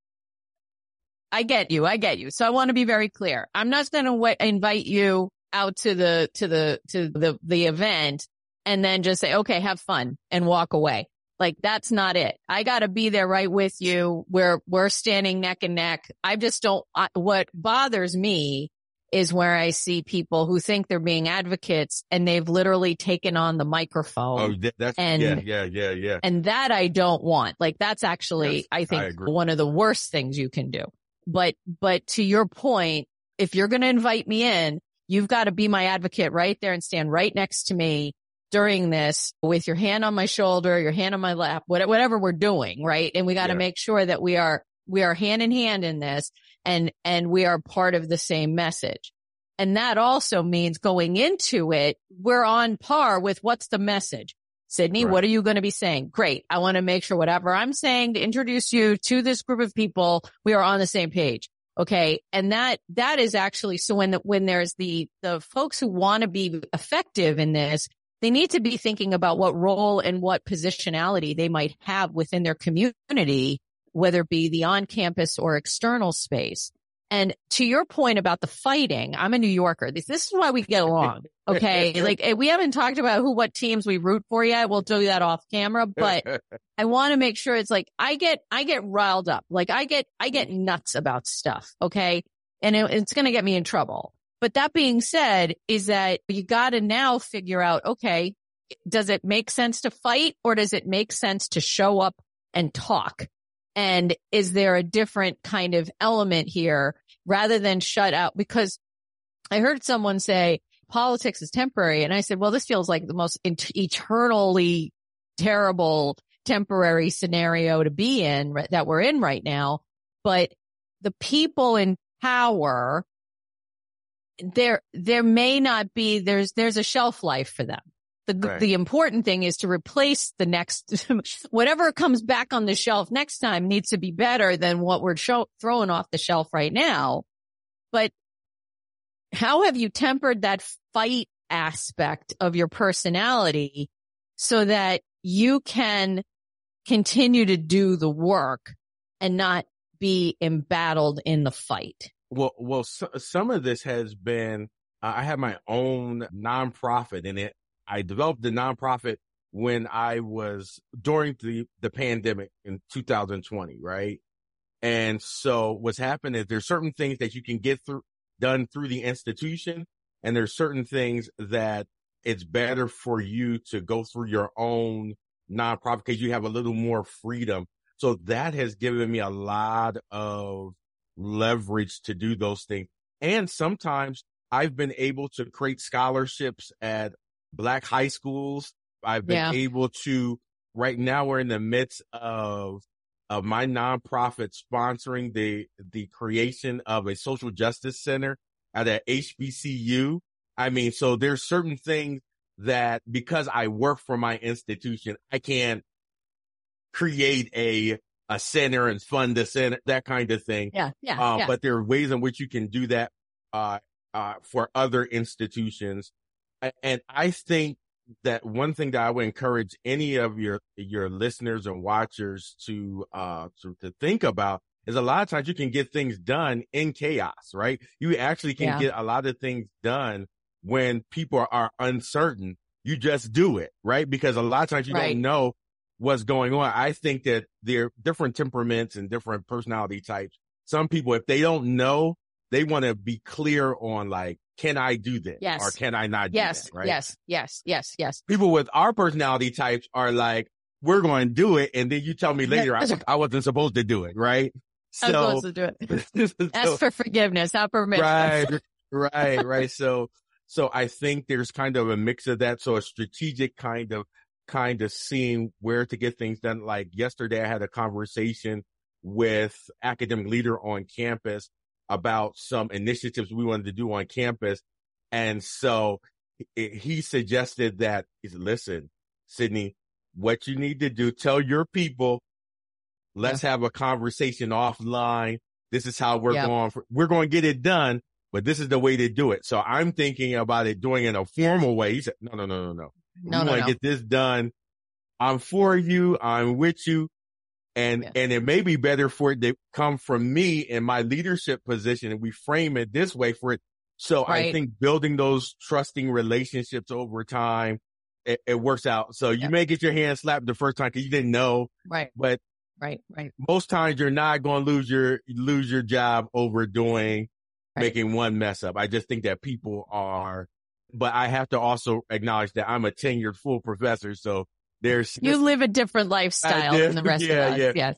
I get you. I get you. So I want to be very clear. I'm not going to w- invite you out to the, to the, to the, the event and then just say, okay, have fun and walk away. Like that's not it. I got to be there right with you. We're, we're standing neck and neck. I just don't, I, what bothers me is where I see people who think they're being advocates and they've literally taken on the microphone. Oh, that's, and, yeah, yeah, yeah, yeah. And that I don't want. Like that's actually, yes, I think I one of the worst things you can do. But, but to your point, if you're going to invite me in, you've got to be my advocate right there and stand right next to me during this with your hand on my shoulder, your hand on my lap, whatever we're doing, right? And we got to yeah. make sure that we are, we are hand in hand in this and, and we are part of the same message. And that also means going into it, we're on par with what's the message. Sydney, right. what are you going to be saying? Great. I want to make sure whatever I'm saying to introduce you to this group of people, we are on the same page. Okay. And that, that is actually, so when, the, when there's the, the folks who want to be effective in this, they need to be thinking about what role and what positionality they might have within their community, whether it be the on campus or external space. And to your point about the fighting, I'm a New Yorker. This, this is why we get along. Okay. like eh, we haven't talked about who, what teams we root for yet. We'll do that off camera, but I want to make sure it's like I get, I get riled up. Like I get, I get nuts about stuff. Okay. And it, it's going to get me in trouble. But that being said, is that you got to now figure out, okay, does it make sense to fight or does it make sense to show up and talk? And is there a different kind of element here rather than shut out? Because I heard someone say politics is temporary. And I said, well, this feels like the most eternally terrible temporary scenario to be in that we're in right now. But the people in power there, there may not be, there's, there's a shelf life for them. The, right. the important thing is to replace the next, whatever comes back on the shelf next time needs to be better than what we're show, throwing off the shelf right now. But how have you tempered that fight aspect of your personality so that you can continue to do the work and not be embattled in the fight. Well, well, so, some of this has been, uh, I have my own nonprofit and it, I developed the nonprofit when I was during the, the pandemic in 2020, right? And so what's happened is there's certain things that you can get through, done through the institution. And there's certain things that it's better for you to go through your own nonprofit because you have a little more freedom. So that has given me a lot of leverage to do those things. And sometimes I've been able to create scholarships at black high schools. I've been yeah. able to, right now we're in the midst of, of my nonprofit sponsoring the, the creation of a social justice center at a HBCU. I mean, so there's certain things that because I work for my institution, I can't create a a center and fund a center, that kind of thing. Yeah, yeah, uh, yeah. But there are ways in which you can do that uh, uh, for other institutions, and I think that one thing that I would encourage any of your your listeners and watchers to uh to, to think about is a lot of times you can get things done in chaos, right? You actually can yeah. get a lot of things done when people are uncertain. You just do it, right? Because a lot of times you right. don't know what's going on. I think that there are different temperaments and different personality types. Some people, if they don't know, they want to be clear on like, can I do this? Yes. Or can I not yes. That, right? Yes. Yes. Yes. Yes. People with our personality types are like, we're going to do it. And then you tell me later, I, I wasn't supposed to do it. Right. So, I'm supposed to do it. so, Ask for forgiveness, not permission. Right. Right. Right. So, so I think there's kind of a mix of that. So a strategic kind of, kind of seeing where to get things done. Like yesterday, I had a conversation with academic leader on campus about some initiatives we wanted to do on campus. And so he suggested that he said, listen, Sydney, what you need to do, tell your people, let's yeah. have a conversation offline. This is how we're going, for, we're going to get it done, but this is the way to do it. So I'm thinking about it doing it in a formal way. He said, no, no, no, no, no. No, we no, want to no. get this done. I'm for you. I'm with you. And, yeah. and it may be better for it to come from me in my leadership position and we frame it this way for it. So right. I think building those trusting relationships over time, it, it works out. So you yeah. may get your hand slapped the first time because you didn't know. Right. But right, right. Most times you're not going to lose your, lose your job over doing, right. making one mess up. I just think that people are but I have to also acknowledge that I'm a tenured full professor. So there's you live a different lifestyle than the rest yeah, of us. Yeah. Yes.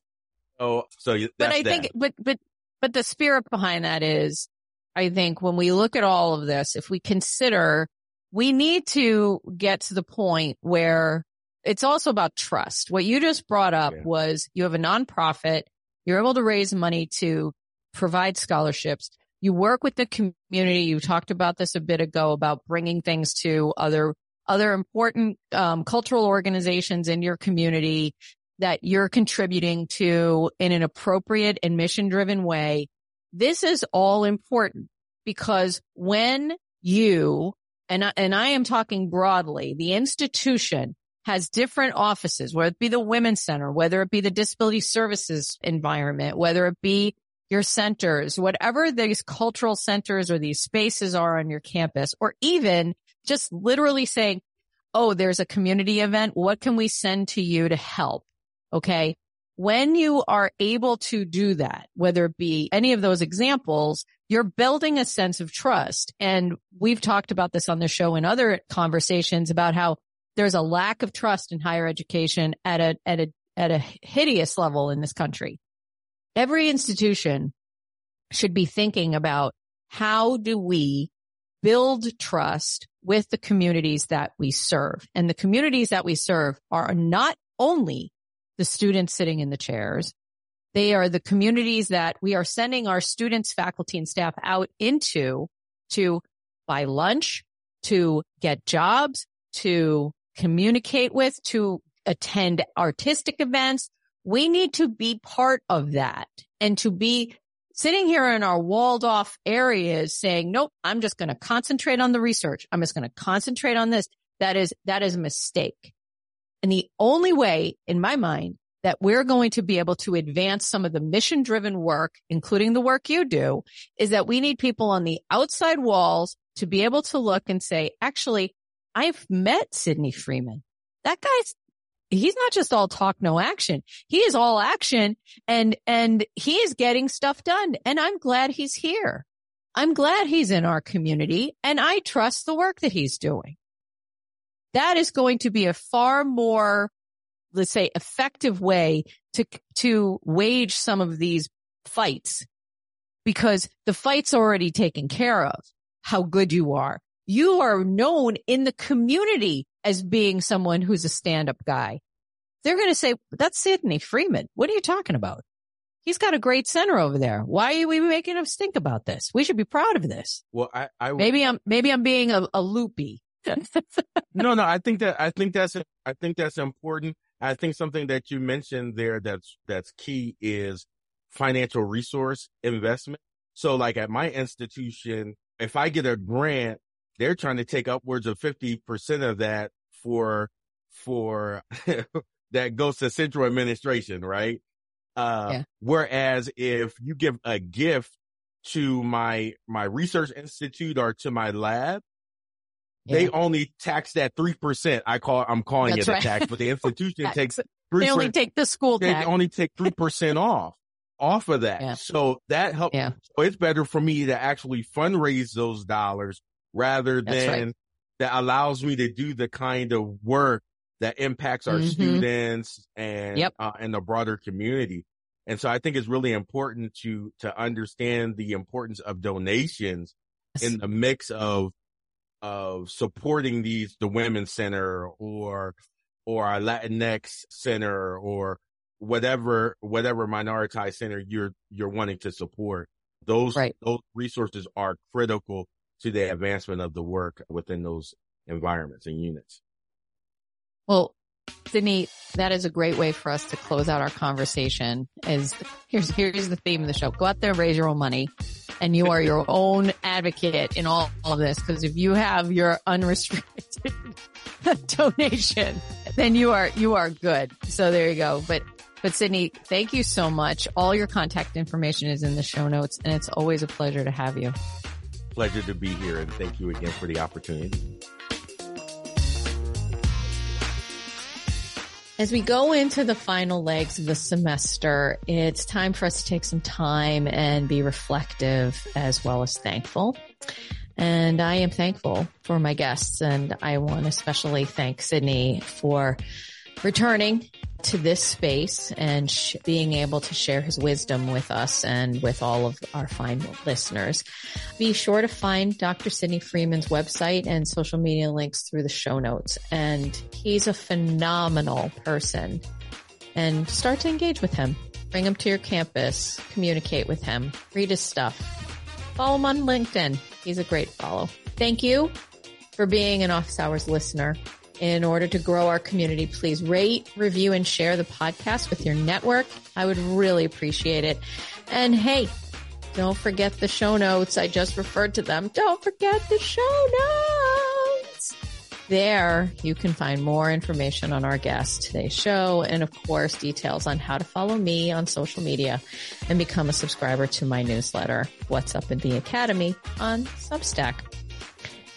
Oh, so but I that. think, but but but the spirit behind that is, I think when we look at all of this, if we consider, we need to get to the point where it's also about trust. What you just brought up yeah. was you have a nonprofit, you're able to raise money to provide scholarships you work with the community. You talked about this a bit ago about bringing things to other, other important, um, cultural organizations in your community that you're contributing to in an appropriate and mission driven way. This is all important because when you, and I, and I am talking broadly, the institution has different offices, whether it be the Women's Center, whether it be the Disability Services environment, whether it be your centers, whatever these cultural centers or these spaces are on your campus, or even just literally saying, Oh, there's a community event. What can we send to you to help? Okay. When you are able to do that, whether it be any of those examples, you're building a sense of trust. And we've talked about this on the show in other conversations about how there's a lack of trust in higher education at a, at a, at a hideous level in this country every institution should be thinking about how do we build trust with the communities that we serve? And the communities that we serve are not only the students sitting in the chairs. They are the communities that we are sending our students, faculty and staff out into to buy lunch, to get jobs, to communicate with, to attend artistic events, we need to be part of that and to be sitting here in our walled off areas saying, nope, I'm just going to concentrate on the research. I'm just going to concentrate on this. That is, that is a mistake. And the only way in my mind that we're going to be able to advance some of the mission driven work, including the work you do, is that we need people on the outside walls to be able to look and say, actually, I've met Sydney Freeman. That guy's he's not just all talk, no action. He is all action and, and he is getting stuff done. And I'm glad he's here. I'm glad he's in our community and I trust the work that he's doing. That is going to be a far more, let's say, effective way to, to wage some of these fights because the fight's already taken care of. How good you are. You are known in the community as being someone who's a stand up guy. They're going to say, that's Sydney Freeman. What are you talking about? He's got a great center over there. Why are we making him stink about this? We should be proud of this. Well, I, I maybe I'm, maybe I'm being a, a loopy. no, no, I think that, I think that's, I think that's important. I think something that you mentioned there that's, that's key is financial resource investment. So like at my institution, if I get a grant, they're trying to take upwards of 50% of that for, for that goes to central administration, right? Uh, yeah. whereas if you give a gift to my, my research institute or to my lab, yeah. they only tax that 3%. I call, I'm calling That's it right. a tax, but the institution takes 3 They only take the school they tax. only take 3% off, off of that. Yeah. So that helps. Yeah. So it's better for me to actually fundraise those dollars rather than right. That allows me to do the kind of work that impacts our mm-hmm. students and yep. uh, and the broader community. And so I think it's really important to to understand the importance of donations in the mix of of supporting these the women's center or or our Latinx center or whatever whatever minoritized center you're you're wanting to support. Those right. those resources are critical to the advancement of the work within those environments and units. Well, Sydney, that is a great way for us to close out our conversation. Is here's here's the theme of the show: go out there, raise your own money, and you are your own advocate in all, all of this. Because if you have your unrestricted donation, then you are you are good. So there you go. But but Sydney, thank you so much. All your contact information is in the show notes, and it's always a pleasure to have you. Pleasure to be here, and thank you again for the opportunity. As we go into the final legs of the semester, it's time for us to take some time and be reflective as well as thankful. And I am thankful for my guests and I want to especially thank Sydney for returning to this space and sh- being able to share his wisdom with us and with all of our fine listeners. Be sure to find Dr. Sydney Freeman's website and social media links through the show notes. And he's a phenomenal person and start to engage with him. Bring him to your campus, communicate with him, read his stuff. Follow him on LinkedIn. He's a great follow. Thank you for being an office hours listener. In order to grow our community, please rate, review, and share the podcast with your network. I would really appreciate it. And hey, don't forget the show notes. I just referred to them. Don't forget the show notes. There you can find more information on our guest, today's show, and of course, details on how to follow me on social media and become a subscriber to my newsletter, What's Up in the Academy on Substack.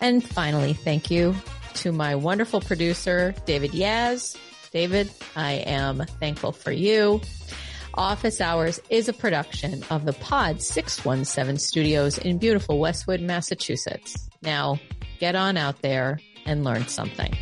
And finally, thank you to my wonderful producer, David Yas. David, I am thankful for you. Office Hours is a production of the Pod 617 studios in beautiful Westwood, Massachusetts. Now get on out there and learn something.